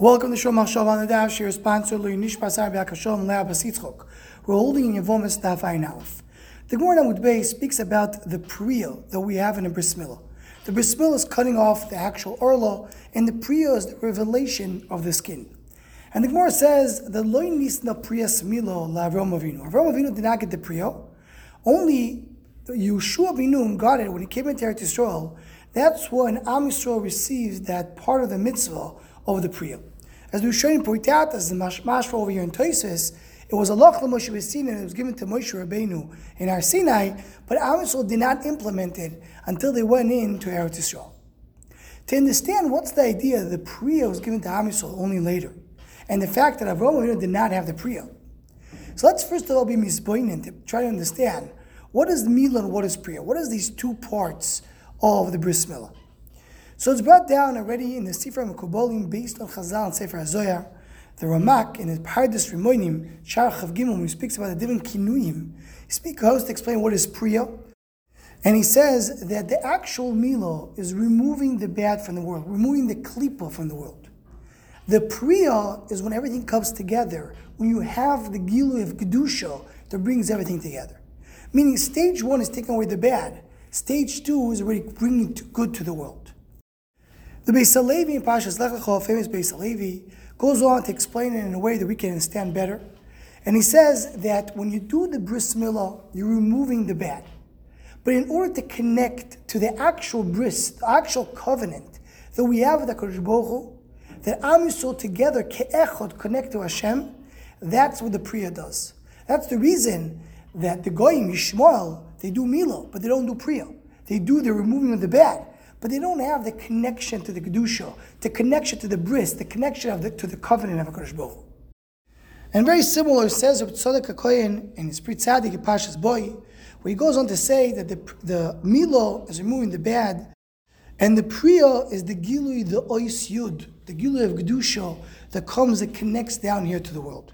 Welcome to Shom Machshava on the Dash. Your sponsor, Leonish Pasar B'Akashom Lea Basitzchok. We're holding in Yevomis Daf Ayin Aleph. The Gemara Amud Bey speaks about the priya that we have in a bris milah. The bris milah is cutting off the actual orlo, and the priya is the revelation of the skin. And the Gemara says the loy nisna priya smilo la Avram Avinu. Avram Avinu did not get the priya. Only Yeshua Binun got it when he came into Eretz Yisrael. That's when Am Yisrael received that part of the mitzvah of the priya. As we showing point out, as the mashma over here in Toises, it was a loch Moshe Sinai and it was given to Moshe Rabbeinu in our Sinai, but Am Yisrael did not implement it until they went into Eretz Yisrael. To understand what's the idea the priya was given to Am Yisrael only later, and the fact that Avraham did not have the priya. So let's first of all be misboinin to try to understand what is the milah and what is priya. What is these two parts of the bris milah? So it's brought down already in the Sefer Mekubolim based on Chazal and Sefer HaZoyar. The Ramak in his Pardes Rimonim, Shar Chav Gimel, when he speaks about the different kinuyim, he speaks how to explain what is Priya. And he says that the actual Milo is removing the bad from the world, removing the klipa from the world. The Priya is when everything comes together, when you have the Gilui of Kedusha that brings everything together. Meaning, stage one is taking away the bad, stage two is already bringing good to the world. The Beis Halevi in Pashas Lech Lecho, famous Beis Halevi, goes on to explain it in a way that we can understand better. And he says that when you do the bris milah, you're removing the bad. But in order to connect to the actual bris, the actual covenant that we have with the Kodesh Baruch that Am Yisrael together, ke'echot, connect to Hashem, that's what the Priya does. That's the reason that the Goyim, Yishmael, they do Milo, but they don't do Priya. They do the removing of the bad but they don't have the connection to the Kedusha, the connection to the bris, the connection of the, to the covenant of HaKadosh Baruch And very similar says with Tzadok HaKoyen in his Pri Tzadik Pashas Boy, where he goes on to say that the, the Milo is removing the bad, and the Priya is the Gilui, the Ois Yud, the Gilui of Kedusha that comes, that connects down here to the world.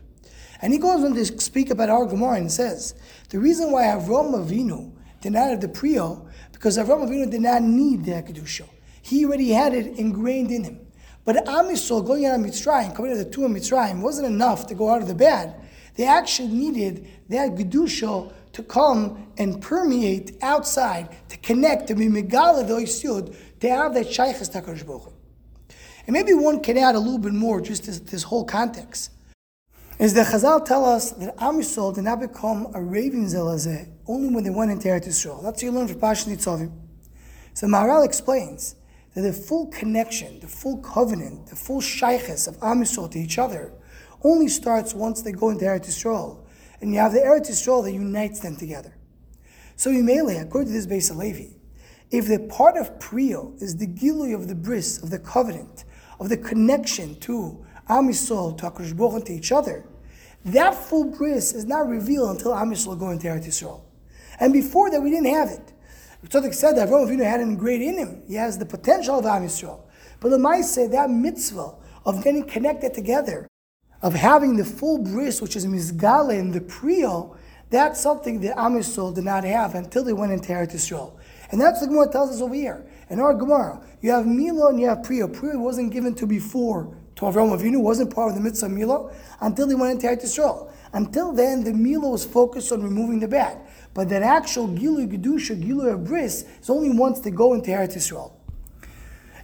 And he goes on to speak about our Gemara and says, the reason why Avram Avinu did not have the Priya because Avram Avinu did not need the Kedusha. He already had it ingrained in him. But Am Yisrael going out of Mitzrayim, coming to the two of Mitzrayim, wasn't enough to go out of the bad. They actually needed that Kedusha to come and permeate outside, to connect, to be Megala Yisud, to have that Shaykhas Takarish And maybe one can add a little bit more, just this, this whole context is that Chazal tell us that Am Yisrael did not become a raving zelazeh only when they went into Eretz Yisrael. That's what you learn from Pashan Nitzavim. So Maharal explains that the full connection, the full covenant, the full shaykhs of Am Yisrael to each other only starts once they go into Eretz Yisrael. And you have the Eretz Yisrael that unites them together. So Yimele, according to this Beis Halevi, if the part of Priyo is the gilui of the bris, of the covenant, of the connection to Am Yisrael to HaKadosh Baruch to each other, that full bris is not revealed until Am Yisrael go into Eretz Yisrael. And before that, we didn't have it. Tzadok said that Avraham Avinu had an ingrained in him. He has the potential of Am Yisrael. But the say that mitzvah of getting connected together, of having the full bris, which is Mizgale and the Priyo, that's something that Am Yisrael did not have until they went into Eretz Yisrael. And that's what Gemara tells us over here. In our Gemara, you have Milo and you have Priyo. Priyo wasn't given to before to Avraham Avinu wasn't part of the mitzvah Milo until he went into Eretz Yisrael. Until then, the Milo was focused on removing the bad. But that actual Gilui Gedusha, Gilui Bris, is only once they go into Eretz Yisrael.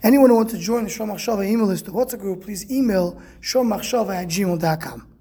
Anyone who wants to join the Shom Machshava email list, the WhatsApp group, please email shommachshava at gmail.com.